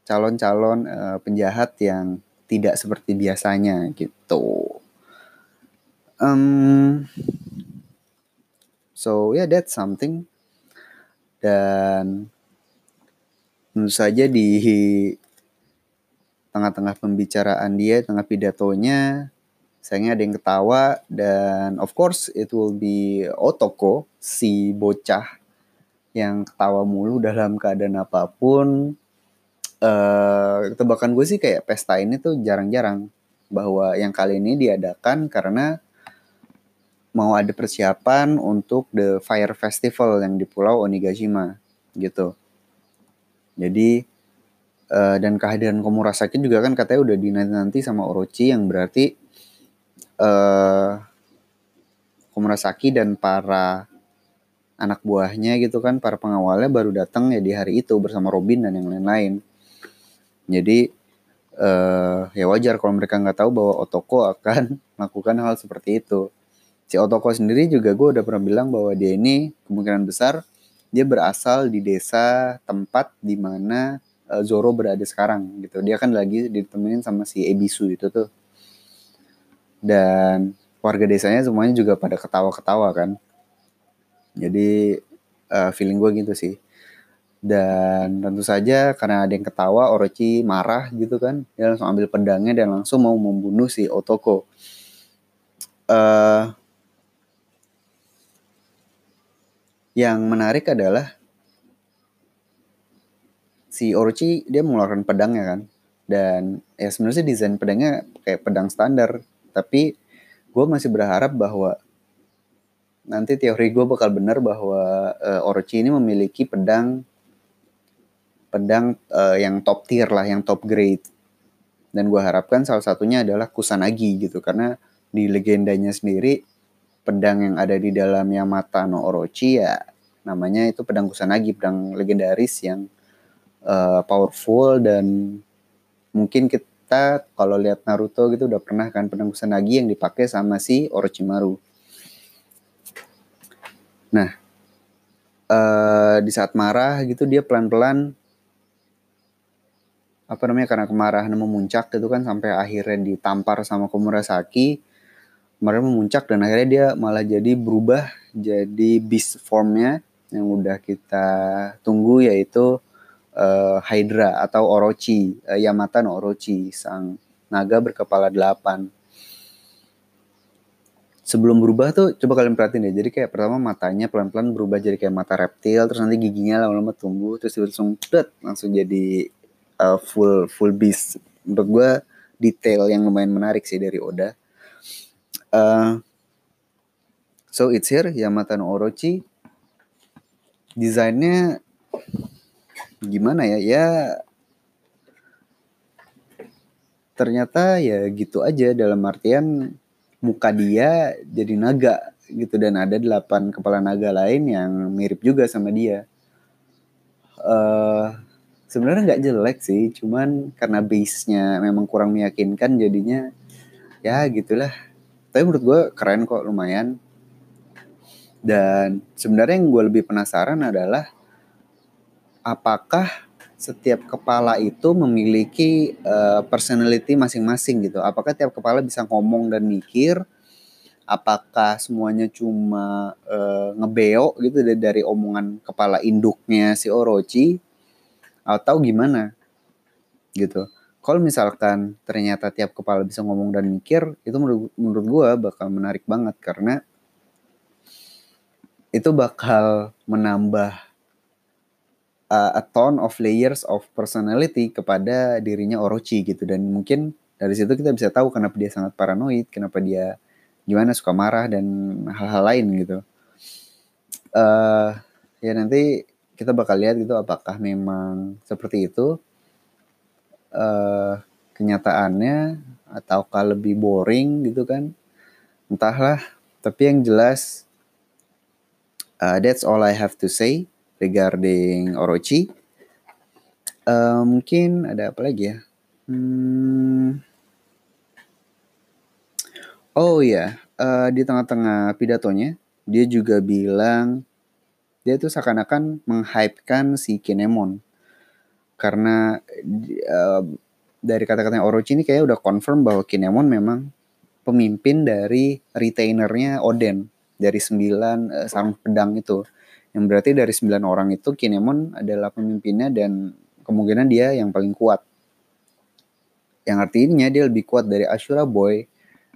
calon-calon uh, penjahat yang tidak seperti biasanya gitu. Um, so yeah that's something dan tentu saja di tengah-tengah pembicaraan dia, tengah pidatonya, sayangnya ada yang ketawa dan of course it will be Otoko si bocah yang ketawa mulu dalam keadaan apa pun uh, tebakan gue sih kayak pesta ini tuh jarang-jarang bahwa yang kali ini diadakan karena mau ada persiapan untuk the Fire Festival yang di Pulau Onigashima gitu. Jadi uh, dan kehadiran Komurasaki juga kan katanya udah dinanti-nanti sama Orochi yang berarti uh, Komurasaki dan para anak buahnya gitu kan para pengawalnya baru datang ya di hari itu bersama Robin dan yang lain-lain. Jadi uh, ya wajar kalau mereka nggak tahu bahwa Otoko akan melakukan hal seperti itu si Otoko sendiri juga gue udah pernah bilang bahwa dia ini kemungkinan besar dia berasal di desa tempat di mana uh, Zoro berada sekarang gitu. Dia kan lagi ditemenin sama si Ebisu itu tuh. Dan warga desanya semuanya juga pada ketawa-ketawa kan. Jadi uh, feeling gue gitu sih. Dan tentu saja karena ada yang ketawa, Orochi marah gitu kan. Dia langsung ambil pedangnya dan langsung mau membunuh si Otoko. Uh, Yang menarik adalah si Orochi dia mengeluarkan pedangnya kan. Dan ya sebenarnya desain pedangnya kayak pedang standar. Tapi gue masih berharap bahwa nanti teori gue bakal benar bahwa uh, Orochi ini memiliki pedang pedang uh, yang top tier lah, yang top grade. Dan gue harapkan salah satunya adalah Kusanagi gitu karena di legendanya sendiri pedang yang ada di dalam Yamata no Orochi ya namanya itu pedang Kusanagi, pedang legendaris yang uh, powerful dan mungkin kita kalau lihat Naruto gitu udah pernah kan pedang Kusanagi yang dipakai sama si Orochimaru. Nah, uh, di saat marah gitu dia pelan-pelan apa namanya karena kemarahan memuncak gitu kan sampai akhirnya ditampar sama Komurasaki kemarin memuncak dan akhirnya dia malah jadi berubah jadi beast formnya yang udah kita tunggu yaitu uh, Hydra atau Orochi uh, Yamata no Orochi sang naga berkepala delapan. Sebelum berubah tuh coba kalian perhatiin deh jadi kayak pertama matanya pelan-pelan berubah jadi kayak mata reptil terus nanti giginya lama-lama tumbuh terus langsung langsung jadi uh, full full beast menurut gue detail yang lumayan menarik sih dari Oda Uh, so it's here Yamata no Orochi. Desainnya gimana ya? Ya ternyata ya gitu aja dalam artian muka dia jadi naga gitu dan ada delapan kepala naga lain yang mirip juga sama dia. Uh, sebenarnya nggak jelek sih, cuman karena base-nya memang kurang meyakinkan jadinya ya gitulah. Tapi menurut gue keren kok lumayan. Dan sebenarnya yang gue lebih penasaran adalah apakah setiap kepala itu memiliki uh, personality masing-masing gitu. Apakah tiap kepala bisa ngomong dan mikir? Apakah semuanya cuma uh, ngebeo gitu dari, dari omongan kepala induknya si Orochi atau gimana? Gitu. Kalau misalkan ternyata tiap kepala bisa ngomong dan mikir itu menurut menurut gue bakal menarik banget karena itu bakal menambah uh, a ton of layers of personality kepada dirinya Orochi gitu. Dan mungkin dari situ kita bisa tahu kenapa dia sangat paranoid kenapa dia gimana suka marah dan hal-hal lain gitu. Uh, ya nanti kita bakal lihat gitu apakah memang seperti itu uh, kenyataannya ataukah lebih boring gitu kan. Entahlah tapi yang jelas uh, that's all I have to say regarding Orochi. Uh, mungkin ada apa lagi ya? Hmm, oh ya yeah. uh, di tengah-tengah pidatonya dia juga bilang dia tuh seakan-akan menghypekan si Kinemon. Karena uh, dari kata-katanya Orochi ini kayak udah confirm bahwa Kinemon memang pemimpin dari retainernya Oden dari sembilan uh, sarung pedang itu. Yang berarti dari sembilan orang itu Kinemon adalah pemimpinnya dan kemungkinan dia yang paling kuat. Yang artinya dia lebih kuat dari Ashura Boy.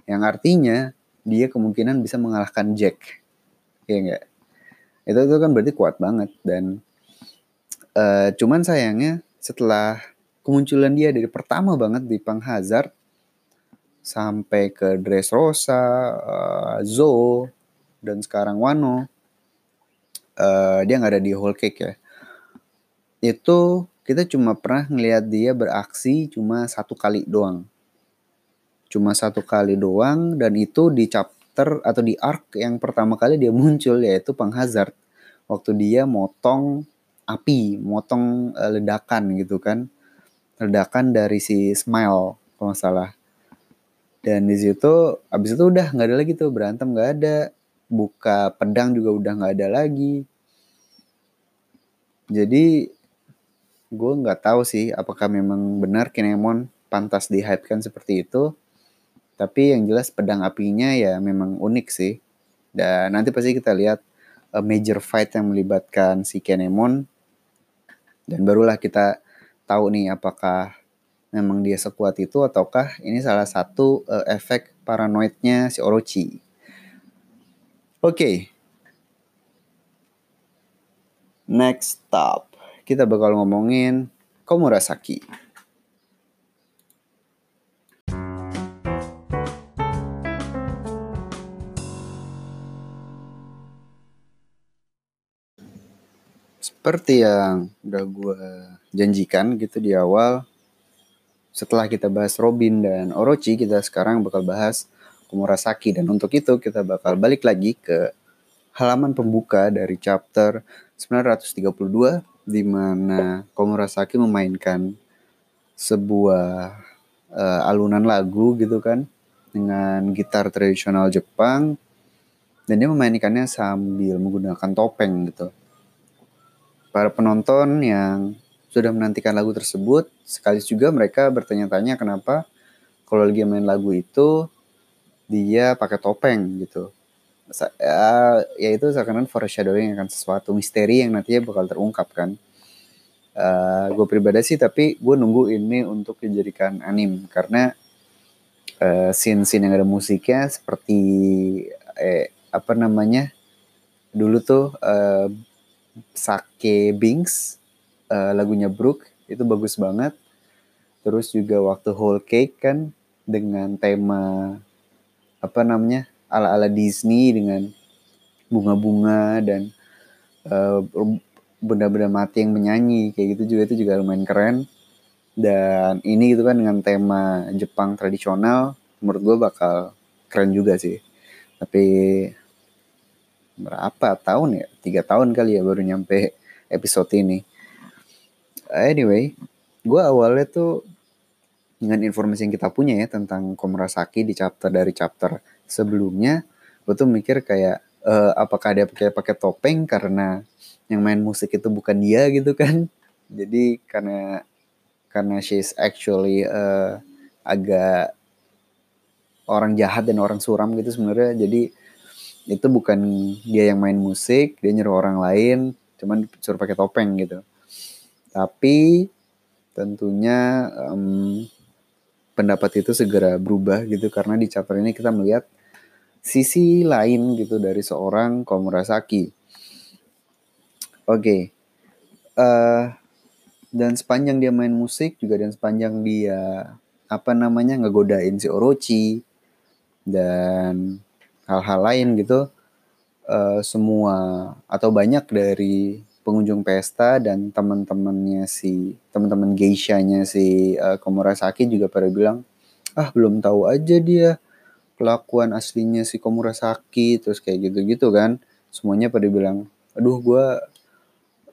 Yang artinya dia kemungkinan bisa mengalahkan Jack. Ya enggak itu itu kan berarti kuat banget. Dan uh, cuman sayangnya setelah kemunculan dia dari pertama banget di Pang Hazard sampai ke Dressrosa, uh, Zo, dan sekarang Wano uh, dia nggak ada di whole cake ya. Itu kita cuma pernah ngelihat dia beraksi cuma satu kali doang. Cuma satu kali doang dan itu di chapter atau di arc yang pertama kali dia muncul yaitu Hazard. Waktu dia motong api motong uh, ledakan gitu kan. Ledakan dari si Smile kalau nggak salah. Dan di situ abis itu udah nggak ada lagi tuh berantem nggak ada. Buka pedang juga udah nggak ada lagi. Jadi gue nggak tahu sih apakah memang benar Kinemon pantas dihypekan seperti itu tapi yang jelas pedang apinya ya memang unik sih dan nanti pasti kita lihat a major fight yang melibatkan si Kinemon dan barulah kita tahu nih apakah memang dia sekuat itu ataukah ini salah satu uh, efek paranoidnya si Orochi. Oke. Okay. Next stop. Kita bakal ngomongin Komurasaki. Seperti yang udah gue janjikan gitu di awal, setelah kita bahas Robin dan Orochi, kita sekarang bakal bahas Komurasaki. Dan untuk itu kita bakal balik lagi ke halaman pembuka dari chapter 932 di mana Komurasaki memainkan sebuah uh, alunan lagu gitu kan dengan gitar tradisional Jepang dan dia memainkannya sambil menggunakan topeng gitu. Para penonton yang sudah menantikan lagu tersebut. Sekaligus juga mereka bertanya-tanya kenapa kalau lagi main lagu itu dia pakai topeng gitu. Ya, ya itu seakan-akan foreshadowing akan sesuatu misteri yang nantinya bakal terungkap kan. Uh, gue pribadi sih tapi gue nunggu ini untuk dijadikan anim karena uh, scene-scene yang ada musiknya seperti eh apa namanya dulu tuh uh, Sake Bings uh, lagunya Brook itu bagus banget. Terus juga waktu Whole Cake kan dengan tema apa namanya ala-ala Disney dengan bunga-bunga dan uh, benda-benda mati yang menyanyi kayak gitu juga itu juga lumayan keren. Dan ini gitu kan dengan tema Jepang tradisional menurut gue bakal keren juga sih. Tapi berapa tahun ya? Tiga tahun kali ya baru nyampe episode ini anyway, gue awalnya tuh dengan informasi yang kita punya ya tentang Komurasaki di chapter dari chapter sebelumnya, gue tuh mikir kayak uh, apakah dia pakai pakai topeng karena yang main musik itu bukan dia gitu kan? Jadi karena karena she's actually uh, agak orang jahat dan orang suram gitu sebenarnya. Jadi itu bukan dia yang main musik, dia nyuruh orang lain, cuman suruh pakai topeng gitu. Tapi tentunya um, pendapat itu segera berubah gitu karena di chapter ini kita melihat sisi lain gitu dari seorang Komurasaki. Oke. Okay. Uh, eh, dan sepanjang dia main musik juga dan sepanjang dia apa namanya ngegodain si Orochi dan hal-hal lain gitu uh, semua atau banyak dari pengunjung pesta dan teman-temannya si teman-teman geishanya si uh, Komurasaki juga pada bilang ah belum tahu aja dia kelakuan aslinya si Komurasaki terus kayak gitu-gitu kan. Semuanya pada bilang aduh gue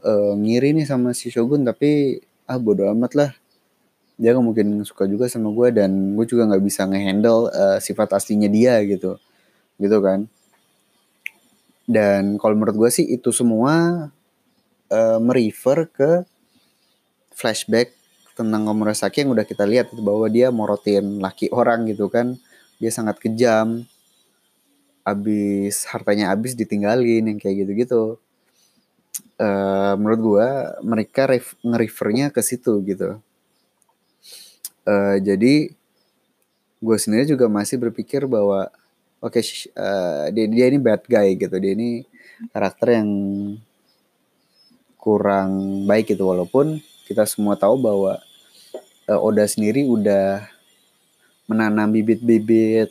uh, ngiri nih sama si Shogun tapi ah bodo amat lah. Dia gak mungkin suka juga sama gue dan gue juga nggak bisa ngehandle uh, sifat aslinya dia gitu gitu kan. Dan kalau menurut gue sih itu semua uh, merefer ke flashback tentang Komurasaki yang udah kita lihat bahwa dia morotin laki orang gitu kan. Dia sangat kejam. Abis hartanya abis ditinggalin yang kayak gitu-gitu. Uh, menurut gua mereka ref, nge-refernya ke situ gitu. Uh, jadi gue sendiri juga masih berpikir bahwa oke okay, uh, dia dia ini bad guy gitu. Dia ini karakter yang kurang baik itu walaupun kita semua tahu bahwa uh, Oda sendiri udah menanam bibit-bibit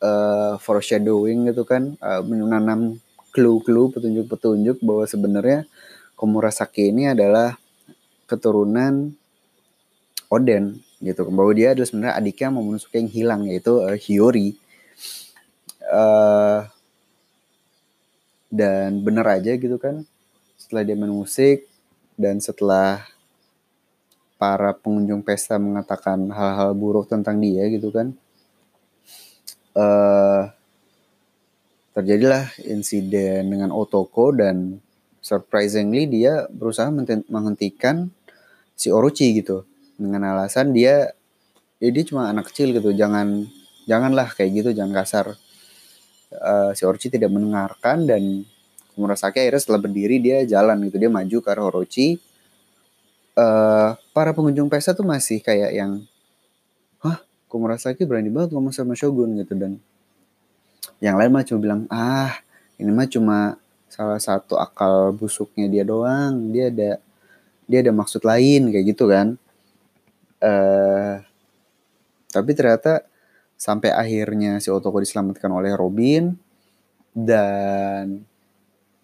uh, foreshadowing gitu kan. Uh, menanam clue-clue petunjuk-petunjuk bahwa sebenarnya Komurasaki ini adalah keturunan Oden gitu. Bahwa dia adalah sebenarnya adiknya Momonosuke yang hilang yaitu uh, Hiyori uh, dan bener aja gitu kan. Setelah dia main musik dan setelah para pengunjung pesta mengatakan hal-hal buruk tentang dia gitu kan uh, terjadilah insiden dengan Otoko dan surprisingly dia berusaha menghentikan si Orochi gitu. Dengan alasan dia ya dia cuma anak kecil gitu jangan janganlah kayak gitu jangan kasar uh, si Orochi tidak mendengarkan dan Murasaki akhirnya setelah berdiri dia jalan gitu. Dia maju ke arah Orochi. Uh, para pengunjung pesta tuh masih kayak yang hah Komurasaki berani banget ngomong sama Shogun? gitu. Dan yang lain mah cuma bilang ah ini mah cuma salah satu akal busuknya dia doang. Dia ada dia ada maksud lain kayak gitu kan. Uh, tapi ternyata sampai akhirnya si Otoko diselamatkan oleh Robin. Dan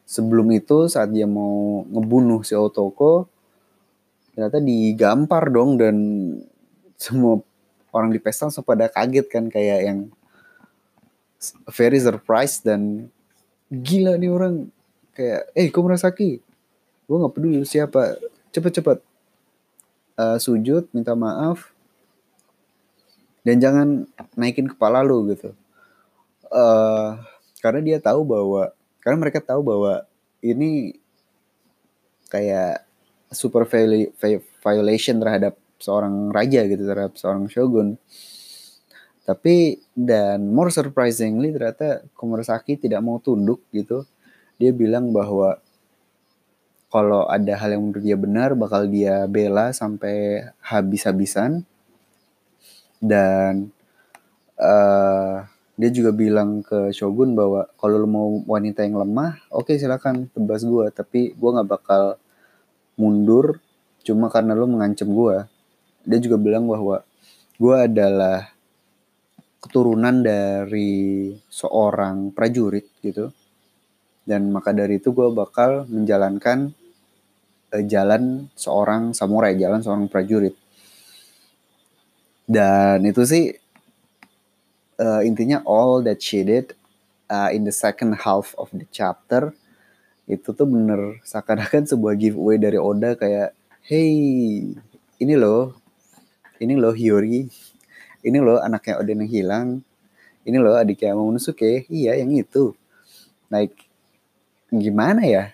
sebelum itu saat dia mau ngebunuh si Otoko ternyata digampar dong dan semua orang di pesta langsung pada kaget kan kayak yang very surprised dan gila nih orang. Kayak eh Komurasaki gue nggak peduli siapa. Cepet-cepet. Uh, sujud minta maaf dan jangan naikin kepala lu gitu uh, karena dia tahu bahwa karena mereka tahu bahwa ini kayak super violation terhadap seorang raja gitu terhadap seorang shogun tapi dan more surprisingly ternyata Komurasaki tidak mau tunduk gitu. Dia bilang bahwa kalau ada hal yang menurut dia benar bakal dia bela sampai habis-habisan. Dan uh, dia juga bilang ke Shogun bahwa kalau lo mau wanita yang lemah, oke okay, silakan tebas gue, tapi gue nggak bakal mundur cuma karena lo mengancam gue. Dia juga bilang bahwa gue adalah keturunan dari seorang prajurit gitu. Dan maka dari itu gue bakal menjalankan uh, jalan seorang samurai jalan seorang prajurit dan itu sih uh, intinya all that she did uh, in the second half of the chapter itu tuh bener seakan-akan sebuah giveaway dari Oda kayak hey ini loh ini loh Hiyori ini loh anaknya Odin yang hilang ini loh adiknya Momonosuke iya yang itu. Like gimana ya,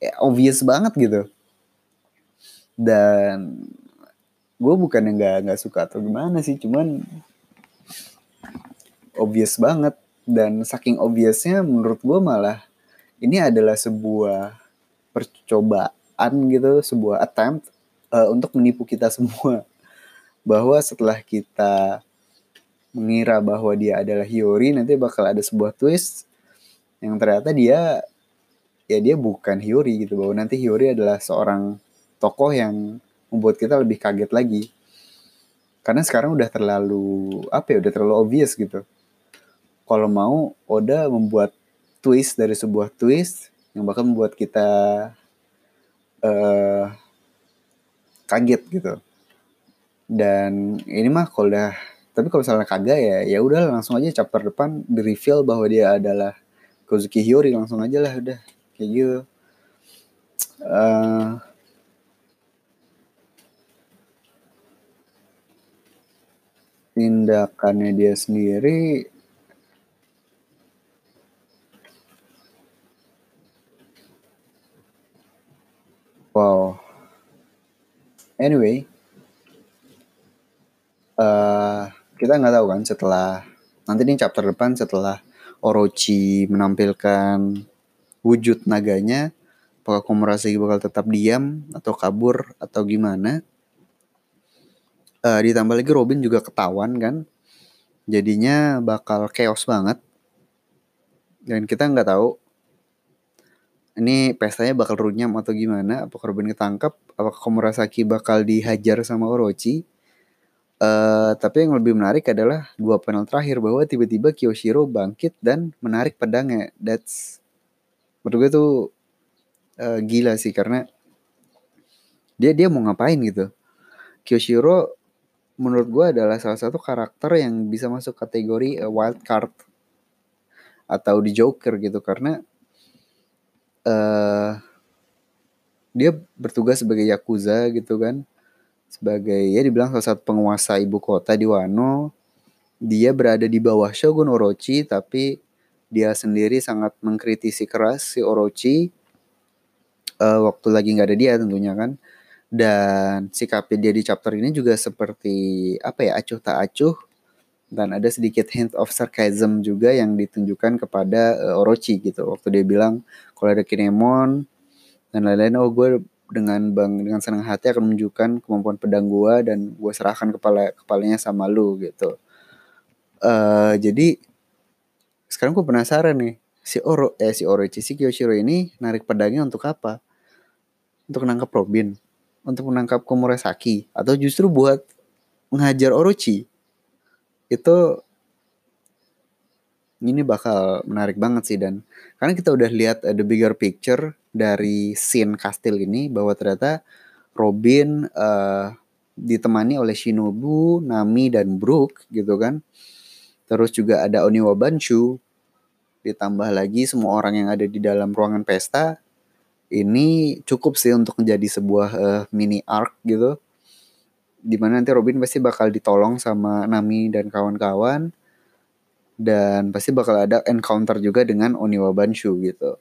ya obvious banget gitu. Dan gue bukan yang nggak nggak suka atau gimana sih cuman obvious banget. Dan saking obviousnya menurut gue malah ini adalah sebuah percobaan gitu sebuah attempt uh, untuk menipu kita semua. Bahwa setelah kita mengira bahwa dia adalah Hiyori nanti bakal ada sebuah twist yang ternyata dia ya dia bukan Hiyori gitu. Bahwa nanti Hiyori adalah seorang tokoh yang membuat kita lebih kaget lagi. Karena sekarang udah terlalu apa ya udah terlalu obvious gitu. Kalau mau Oda membuat twist dari sebuah twist yang bakal membuat kita uh, kaget gitu. Dan ini mah kalau udah tapi kalau misalnya kagak ya ya udah langsung aja chapter depan di reveal bahwa dia adalah Kozuki Hiyori langsung aja lah udah. Kayak gitu. Uh, tindakannya dia sendiri wow anyway uh, kita nggak tahu kan setelah nanti nih chapter depan setelah Orochi menampilkan wujud naganya apakah Komurasaki bakal tetap diam atau kabur atau gimana uh, ditambah lagi Robin juga ketahuan kan jadinya bakal chaos banget dan kita nggak tahu ini pestanya bakal runyam atau gimana apakah Robin ketangkap apakah Komurasaki bakal dihajar sama Orochi Uh, tapi yang lebih menarik adalah dua panel terakhir bahwa tiba-tiba Kyoshiro bangkit dan menarik pedangnya. That's menurut gue tuh uh, gila sih karena dia dia mau ngapain gitu. Kyoshiro menurut gue adalah salah satu karakter yang bisa masuk kategori uh, wild card. Atau di Joker gitu karena uh, dia bertugas sebagai yakuza gitu kan. Sebagai ya dibilang salah satu penguasa ibu kota di Wano. Dia berada di bawah Shogun Orochi tapi dia sendiri sangat mengkritisi keras si Orochi. Uh, waktu lagi nggak ada dia tentunya kan dan sikapnya dia di chapter ini juga seperti apa ya acuh tak acuh. Dan ada sedikit hint of sarcasm juga yang ditunjukkan kepada uh, Orochi gitu. Waktu dia bilang kalau ada Kinemon dan lain-lain oh gue dengan bang dengan senang hati akan menunjukkan kemampuan pedang gue dan gue serahkan kepala kepalanya sama lu gitu. Uh, jadi sekarang gue penasaran nih si Oro eh si Orochi si Kyoshiro ini narik pedangnya untuk apa? Untuk nangkap Robin untuk menangkap Komurasaki atau justru buat menghajar Orochi itu ini bakal menarik banget sih dan karena kita udah lihat uh, the bigger picture dari scene kastil ini bahwa ternyata Robin uh, ditemani oleh Shinobu, Nami dan Brook gitu kan. Terus juga ada Oniwa Banshu. Ditambah lagi semua orang yang ada di dalam ruangan pesta ini cukup sih untuk menjadi sebuah uh, mini arc gitu. Di mana nanti Robin pasti bakal ditolong sama Nami dan kawan-kawan. Dan pasti bakal ada encounter juga dengan Oniwa Banshu gitu.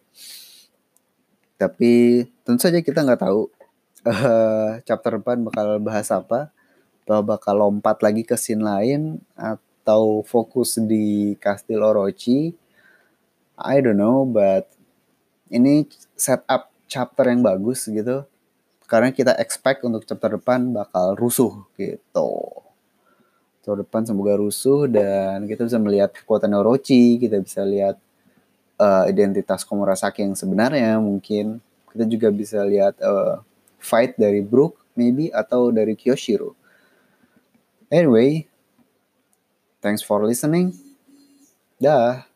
Tapi tentu saja kita nggak tahu uh, chapter depan bakal bahas apa. Atau bakal lompat lagi ke scene lain. Atau fokus di Kastil Orochi. I don't know but ini setup chapter yang bagus gitu karena kita expect untuk chapter depan bakal rusuh gitu. Chapter depan semoga rusuh dan kita bisa melihat kekuatan Orochi kita bisa lihat uh, identitas Komurasaki yang sebenarnya mungkin. Kita juga bisa lihat uh, fight dari Brook maybe atau dari Kyoshiro. Anyway thanks for listening. Dah